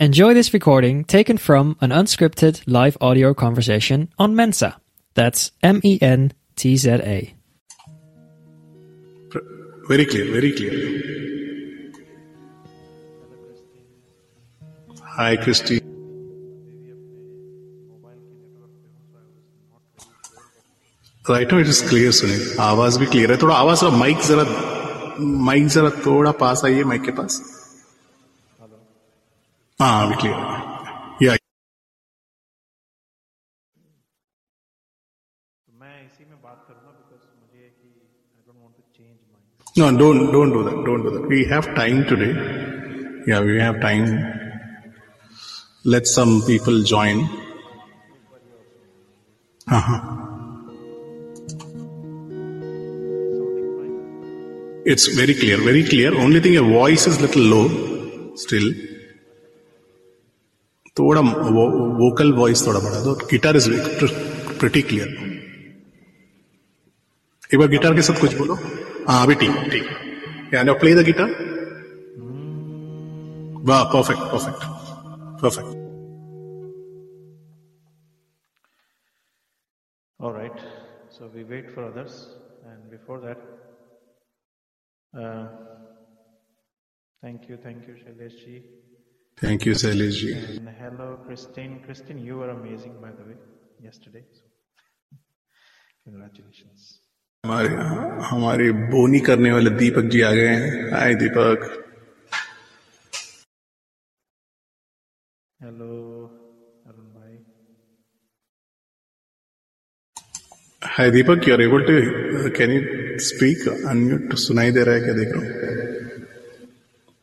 Enjoy this recording taken from an unscripted live audio conversation on Mensa. That's M E N T Z A. Very clear, very clear. Hi, Christy. Right it is clear Sunil आवाज भी clear है थोड़ा आवाज का mic जरा mic जरा थोड़ा पास आइए माइक के पास Ah, we clear. Yeah. No, don't don't do that. Don't do that. We have time today. Yeah, we have time. Let some people join. Uh-huh. It's very clear, very clear. Only thing your voice is little low still. थोड़ा vocal voice थोड़ा बढ़ा दो। Guitar is pretty clear एक बार guitar के साथ कुछ बोलो। हाँ अभी ठीक ठीक। Yeah no play the guitar वाह perfect perfect perfect All right. So we wait for others, and before that, uh, thank you, thank you, Shailesh ji, thank you Shailesh ji and hello, Christine. Christine, you were amazing, by the way, yesterday. So, congratulations. हमारे हमारे बोनी करने वाले दीपक जी आ गए हैं hi Deepak Hello, Arun bhai. Hi Deepak you are able to can you speak unmute सुनाई दे रहा है क्या देख रहा हूँ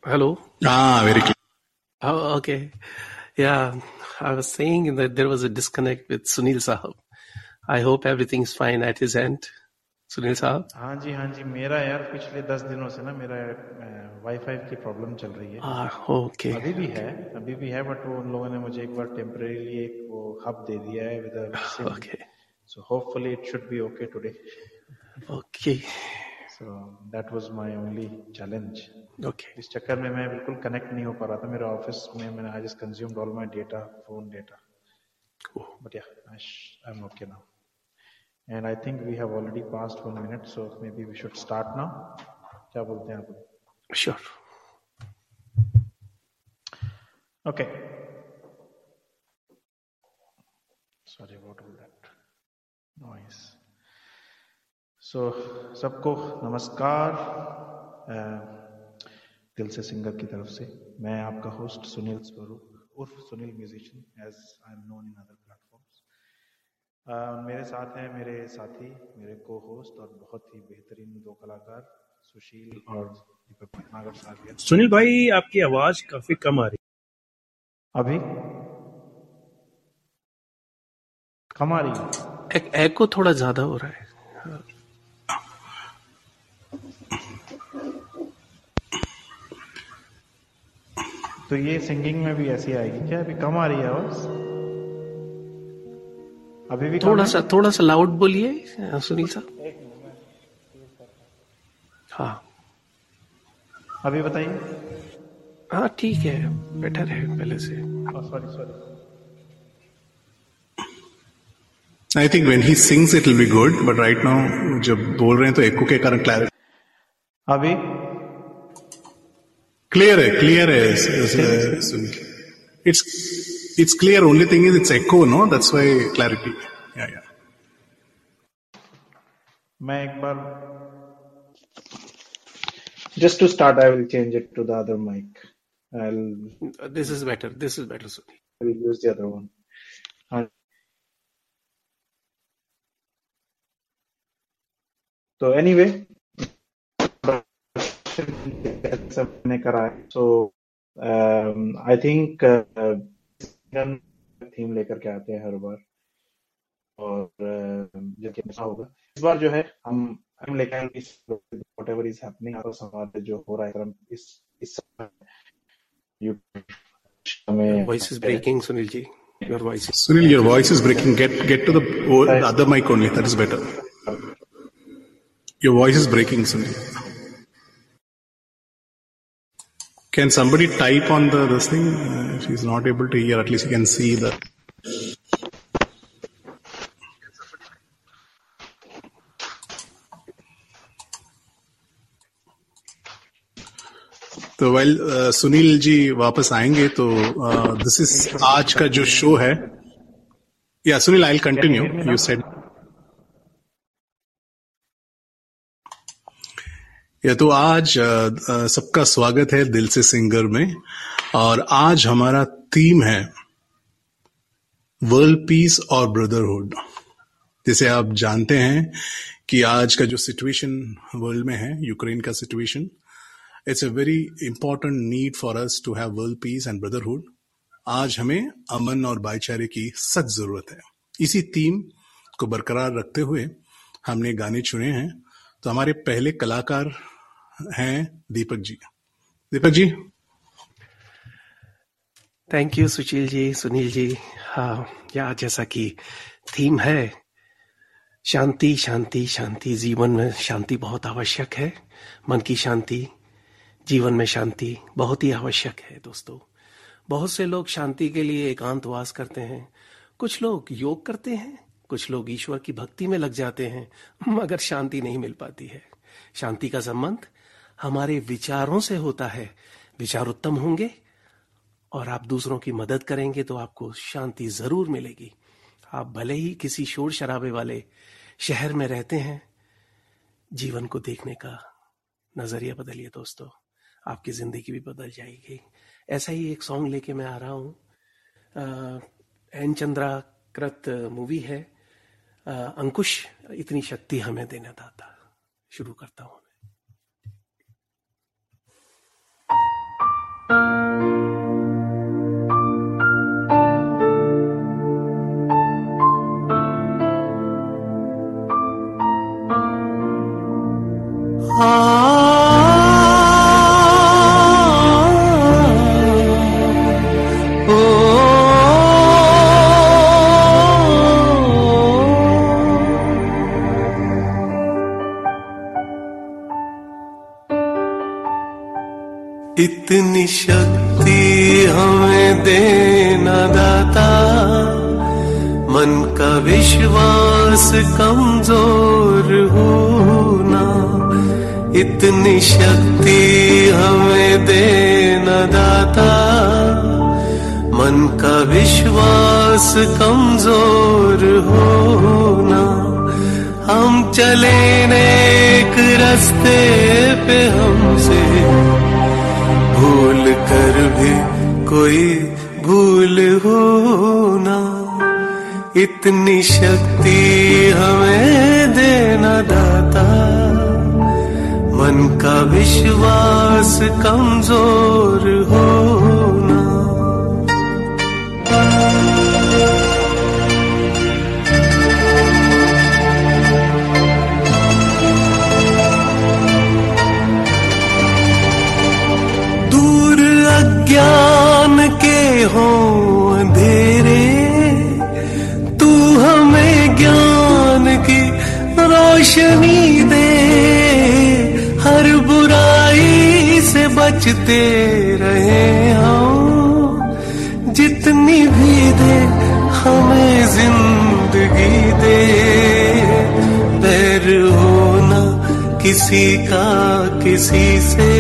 Hello. हाँ very Oh, okay. Yeah, I was saying that there was a disconnect with Sunil Sahab. I hope everything's fine at his end. Sunil Sahab? हाँ जी हाँ जी मेरा यार पिछले दस दिनों से ना मेरा वाईफाई की प्रॉब्लम चल रही है Ah, okay. अभी भी है अभी भी है बट वो उन लोगों ने मुझे एक बार टेम्परेली एक वो हब दे दिया है with SIM Okay. So hopefully it should be okay today Okay. So that was my only challenge Okay. इस चक्कर में मैं बिल्कुल कनेक्ट नहीं हो पा रहा था मेरे ऑफ़िस में मैंने I just consumed all my data phone data. But yeah I am okay now and I think we have already passed one minute so maybe we should start now क्या बोलते हैं आप Sure. Okay. Sorry about all that noise. So, सबको नमस्कार अ, दिल से singer की तरफ़ से। मैं आपका host Sunil Swaroop उर्फ़ Sunil musician as I am known in other platforms मेरे साथ हैं मेरे साथी मेरे को होस्ट और बहुत ही बेहतरीन दो कलाकार सुशील और दीपक भटनागर साहब सुनील भाई आपकी आवाज़ काफ़ी कम आ रही अभी? कम आ रही है। एक एको थोड़ा ज़्यादा हो रहा है। तो ये सिंगिंग में भी ऐसी आएगी। क्या अभी कम आ रही है आवाज़? अभी भी थोड़ा सा थोड़ा सा लाउड बोलिए सुनील साहब हाँ। अभी बताइए। हाँ ठीक है बेटर है पहले से। Sorry sorry I think when he sings it will be good but right now जब बोल रहे हैं तो एको के कारण क्लैरिटी अभी क्लियर है क्लियर है Sunil its it's clear only thing is it's echo no that's why clarity yeah yeah मैं एक बार just to start I will change it to the other mic I'll, this is better this is better Sunil I will use the other one हाँ तो anyway मैंने करा है सो I think theme लेकर के आते हैं हर बार और uh, ऐसा होगा इस बार जो है हम हम लेकर आए वट एवर इज़ हैपनिंग आपका समाज जो हो रहा है हम इस इस समय यू हमें voice is breaking Sunil ji your voice Sunil, your voice is breaking. Get get to the, the other mic only. That is better. Your voice is breaking, Sunil. Can somebody type on the this thing? Uh, he's not able to hear. At least he can see the. तो well Sunil ji वापस आएँगे तो this is आज का जो show है या Sunil I continue you said या तो आज सबका स्वागत है दिल से सिंगर में, और आज हमारा थीम है वर्ल्ड पीस और ब्रदरहुड जैसे आप जानते हैं कि आज का जो सिचुएशन वर्ल्ड में है यूक्रेन का situation it's a very important need for us to have world peace and brotherhood आज हमें अमन और भाईचारे की सख्त ज़रूरत है। इसी थीम को बरकरार रखते हुए हमने गाने चुने हैं। तो हमारे पहले कलाकार हैं, दीपक जी। दीपक जी। Thank you Sushil ji, Sunil ji. हाँ या जैसा कि थीम है, शांति शांति शांति, जीवन में शांति बहुत आवश्यक है। मन की शांति, जीवन में शांति बहुत ही आवश्यक है, दोस्तों। बहुत से लोग शांति के लिए एकांतवास करते हैं। कुछ लोग योग करते हैं, कुछ लोग ईश्वर की भक्ति में लग जाते हैं, मगर शांति नहीं मिल पाती है। शांति का संबंध हमारे विचारों से होता है। विचार उत्तम होंगे और आप दूसरों की मदद करेंगे तो आपको शांति ज़रूर मिलेगी। आप भले ही किसी शोर शराबे वाले शहर में रहते हैं जीवन को देखने का नज़रिया बदलिए दोस्तों। आपकी ज़िंदगी भी बदल जाएगी। ऐसा ही एक सॉन्ग लेके मैं आ रहा हूँ। एन चंद्रा कृत मूवी है। आ, अंकुश इतनी शक्ति हमें देना दाता। शुरू करता हूँ। इतनी शक्ति हमें देना दाता। मन का विश्वास कमज़ोर होना इतनी शक्ति हमें देना दाता। मन का विश्वास कमज़ोर होना। हम चले एक रास्ते पे हमसे। भूल कर भी कोई भूल हो ना इतनी शक्ति हमें देना दाता। मन का विश्वास कमज़ोर होना से बचते रहे हम। जितनी भी दे हमें ज़िंदगी दे, बैर होना किसी का किसी से।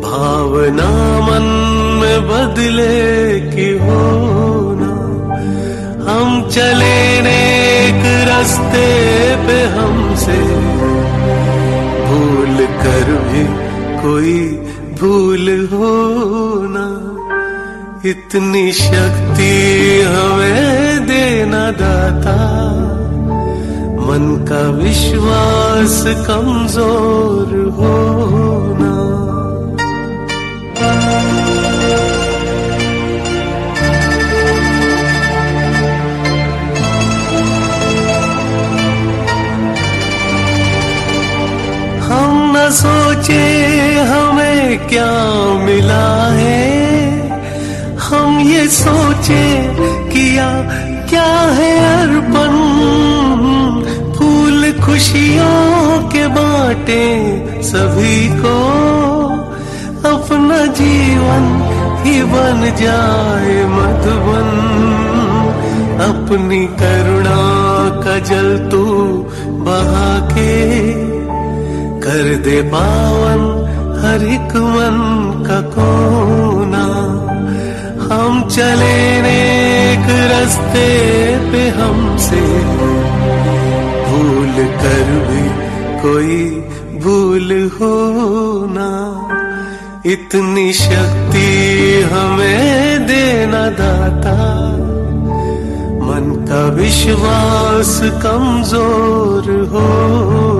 भावना मन में बदले की होना हम चले रास्ते पे हमसे। कोई भूल हो ना। इतनी शक्ति हमें देना दाता। मन का विश्वास कमज़ोर होना सोचे हमें क्या मिला है। हम ये सोचे किया क्या है अर्पण। फूल खुशियों के बाटे सभी को। अपना जीवन ही बन जाए मधुबन। अपनी करुणा का जल तू बहा के कर दे पावन, हर एक मन का कोना। हम चले नेक रास्ते पे हमसे। भूल कर भी कोई भूल हो ना। इतनी शक्ति हमें देना दाता। मन का विश्वास कमज़ोर होना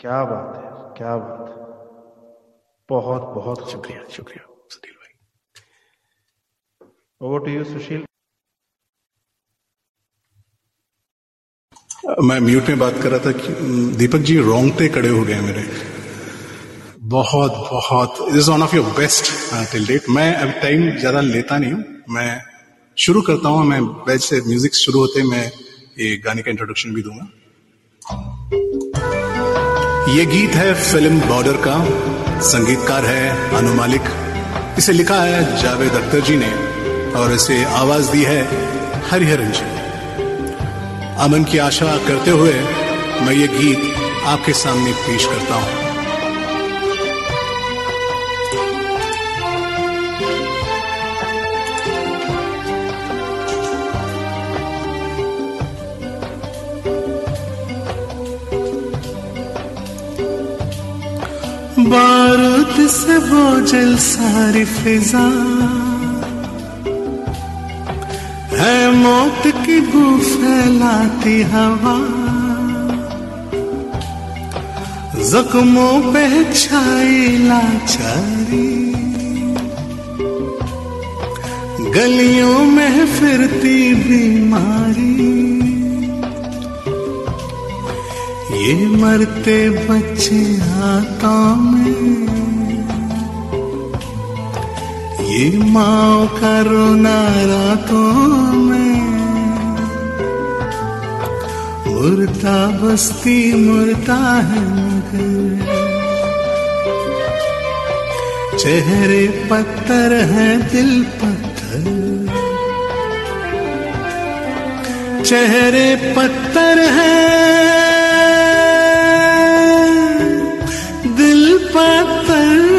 क्या बात है, क्या बात है। बहुत बहुत शुक्रिया शुक्रिया, सुनील भाई। Over to you Sushil. मैं म्यूट में बात कर रहा था कि दीपक जी रोंगटे खड़े हो गए मेरे। बहुत बहुत this one of your best till date मैं अब टाइम ज़्यादा लेता नहीं हूँ। मैं शुरू करता हूँ, मैं वैसे म्यूज़िक शुरू होते मैं ये गाने का इंट्रोडक्शन भी दूँगा। ये गीत है फ़िल्म बॉर्डर का। संगीतकार है अनु मालिक। इसे लिखा है जावेद अख्तर जी ने और इसे आवाज़ दी है हरिहरन जी। अमन की आशा करते हुए मैं ये गीत आपके सामने पेश करता हूँ। से बोझल सारी फिजा। है मौत की बू फैलाती हवा। जख्मों पे छाई लाचारी। गलियों में फिरती बीमारी। ये मरते बच्चे हाथों में। ये माँ का रोना रातों में मुर्दा बस्ती मुर्दा है मगर चेहरे पत्थर है दिल पत्थर चेहरे पत्थर है दिल पत्थर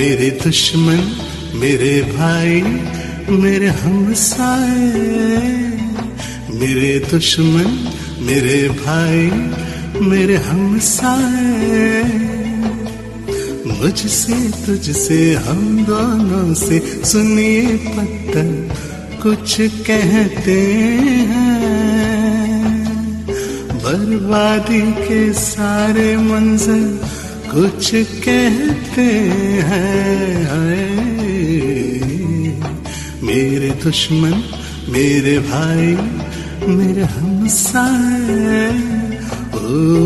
मेरे दुश्मन, मेरे भाई, मेरे हमसाए, मेरे दुश्मन, मेरे भाई, मेरे हमसाए। मुझसे, तुझसे, हम दोनों से सुनिए पत्थर, कुछ कहते हैं। बर्बादी के सारे मंजर कुछ कहते हैं हाय। मेरे दुश्मन मेरे भाई मेरे हमसाए। ओ, ओ,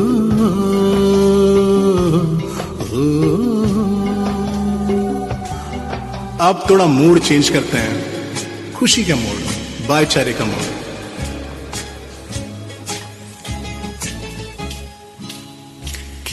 अब थोड़ा मूड चेंज करते हैं। खुशी का मूड भाईचारे का मूड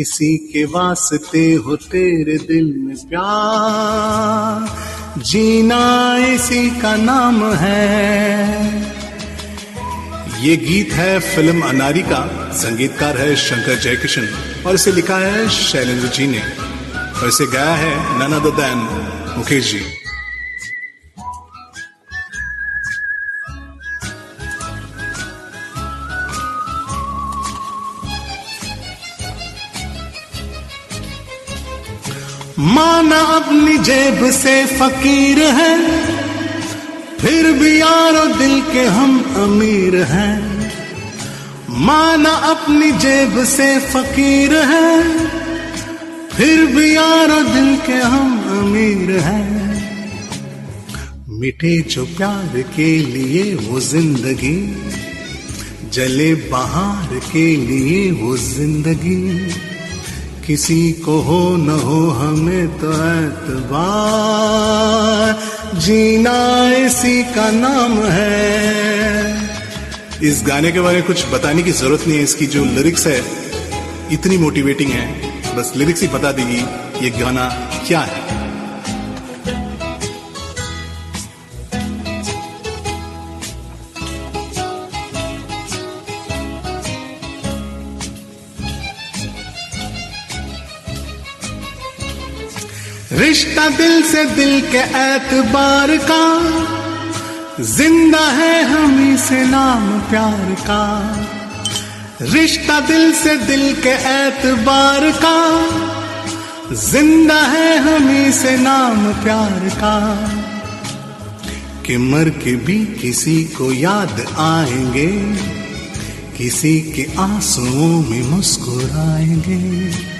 किसी के वास्ते हो तेरे दिल में प्यार। जीना इसी का नाम है। ये गीत है फ़िल्म अनारी का। संगीतकार है शंकर जयकिशन। और इसे लिखा है शैलेंद्र जी ने। और इसे गाया है नन दैन मुकेश जी। जेब से फकीर है, फिर भी यारो दिल के हम अमीर हैं। माना अपनी जेब से फकीर है, फिर भी यारो दिल के हम अमीर हैं। मिटे जो प्यार के लिए वो ज़िंदगी, जले बहार के लिए वो ज़िंदगी। किसी को हो न हो हमें तो एतबार जीना इसी का नाम है। इस गाने के बारे में कुछ बताने की ज़रूरत नहीं है, इसकी जो लिरिक्स है, इतनी मोटिवेटिंग है। बस लिरिक्स ही बता देगी ये गाना क्या है। रिश्ता दिल से दिल के एतबार का। ज़िंदा है हमी से नाम प्यार का। रिश्ता दिल से दिल के एतबार का। ज़िंदा है हमी से नाम प्यार का। कि मर के भी किसी को याद आएँगे, किसी के आंसुओं में मुस्कुराएँगे।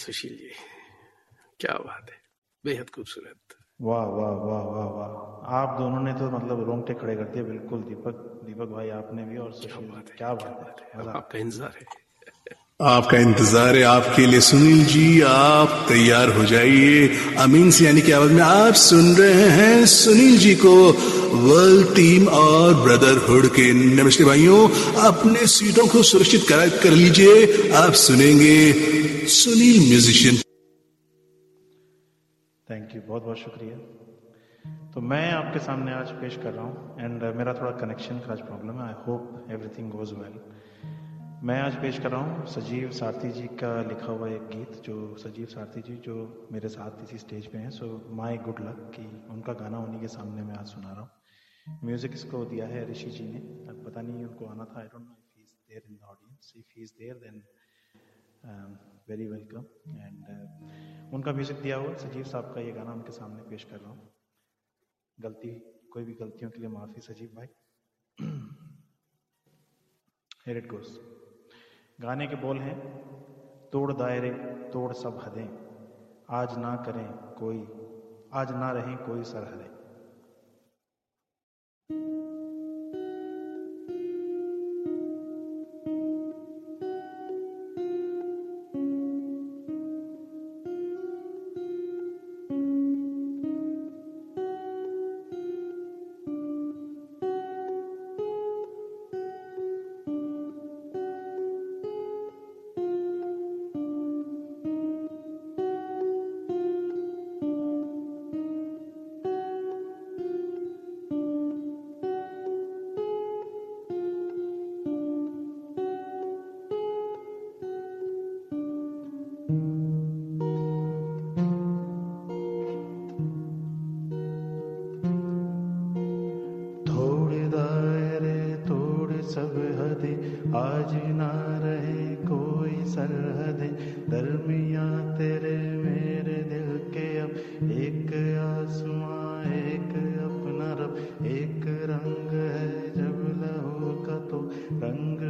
सुशील जी क्या बात है? बेहद खूबसूरत। वाह वाह वाह वाह वाह। आप दोनों ने तो मतलब रोंगटे खड़े कर दिए बिल्कुल। दीपक दीपक भाई आपने भी और सुशील बात है। क्या बात है। आपका इंतज़ार है। आपका इंतज़ार है आपके लिए। सुनील जी आप तैयार हो जाइए। अमीन सियानी की आवाज़ में आप सुन रहे हैं सुनील जी को वर्ल्ड टीम और ब्रदरहुड के नमस्ते भाइयों। अपने सीटों को सुरक्षित कर, कर लीजिए। आप सुनेंगे सुनील म्यूजिशियन थैंक यू बहुत बहुत शुक्रिया। तो मैं आपके सामने आज पेश कर रहा हूँ एंड uh, मेरा थोड़ा कनेक्शन का आज प्रॉब्लम है। I hope everything goes well मैं आज पेश कर रहा हूँ सजीव सारथी जी का लिखा हुआ एक गीत जो सजीव सारथी जी जो मेरे साथ इसी स्टेज पे हैं। सो माई गुड लक कि उनका गाना उन्हीं के सामने मैं आज सुना रहा हूँ। म्यूज़िक इसको दिया है ऋषि जी ने। अब पता नहीं उनको आना था। I don't know if he is there in the audience if he is there then very welcome and उनका म्यूज़िक दिया हुआ सजीव साहब का ये गाना उनके सामने पेश कर रहा हूँ। गलती, कोई भी गलतियों के लिए माफ़ी, सजीव भाई। It goes. गाने के बोल हैं, तोड़ दायरे, तोड़ सब हदें। आज ना करें कोई, आज ना रहें कोई सरहदें। आज ना रहे कोई सरहद, दरमिया तेरे मेरे दिल के अब। एक आसमां, एक अपना रब, एक रंग है जब लहू का तो रंग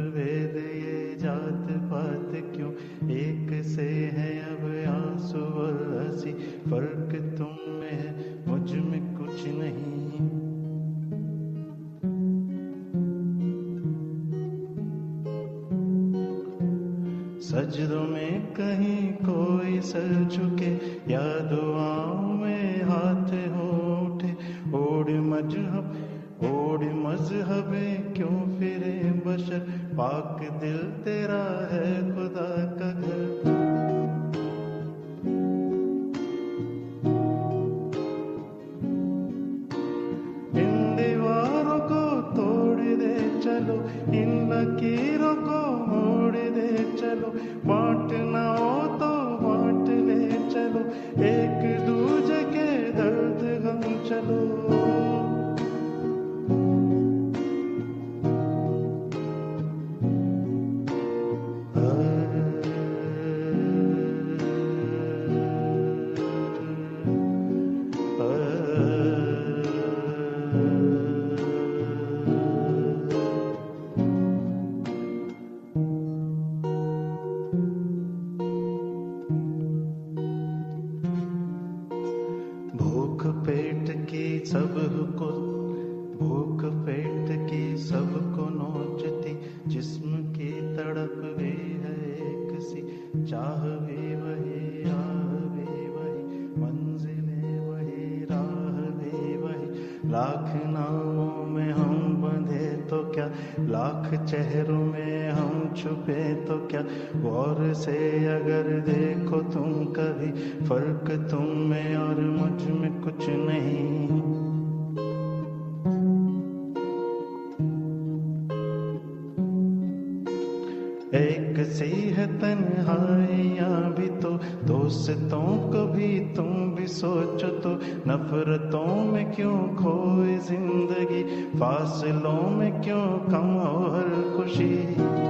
सबको भूख पेट की सबको नोचती, जिस्म की तड़प भी है एक सी चाह भी वही भी वही, मंजिलें वही राह भी वही। लाख नामों में हम बंधे तो क्या? लाख चेहरों में हम छुपे तो क्या? गौर से अगर देखो तुम कभी, फ़र्क तुम में और मुझमें कुछ नहीं। दोस्तों को भी तुम भी सोचो तो नफरतों में क्यों खोए ज़िंदगी? फासलों में क्यों कम और खुशी?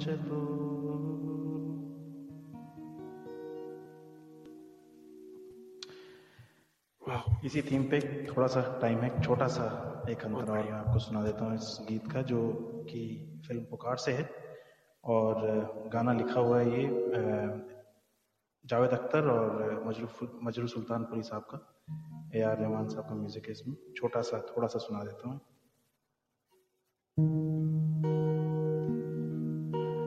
चलो इसी थीम पे थोड़ा सा टाइम है छोटा सा एक अंतरा और मैं आपको सुना देता हूँ इस गीत का जो कि फ़िल्म पुकार से है। और गाना लिखा हुआ है ये जावेद अख्तर और मजरू मजरू सुल्तानपुरी साहब का ए आर रहमान साहब का म्यूज़िक है इसमें। छोटा सा थोड़ा सा सुना देता हूँ।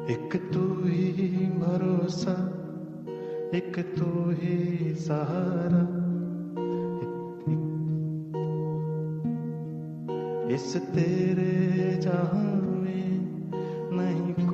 एक तू ही भरोसा एक तू ही सहारा। इस तेरे जहाँ में नहीं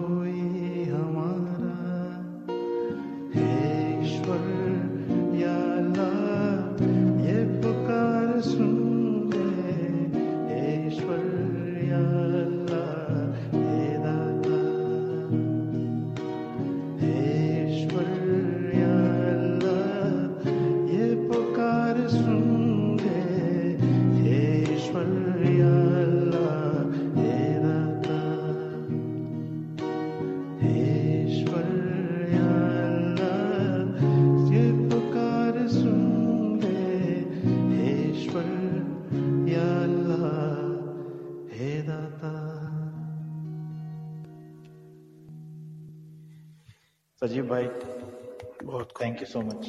सजीव भाई बहुत thank you so much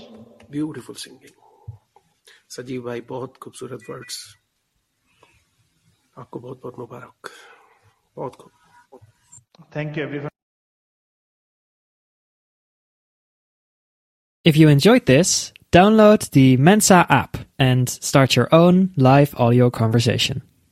beautiful singing Sajeev भाई बहुत खूबसूरत वर्ड्स आपको बहुत बहुत मुबारक बहुत खूब thank you everyone If you enjoyed this, download the Mensa app and start your own live audio conversation.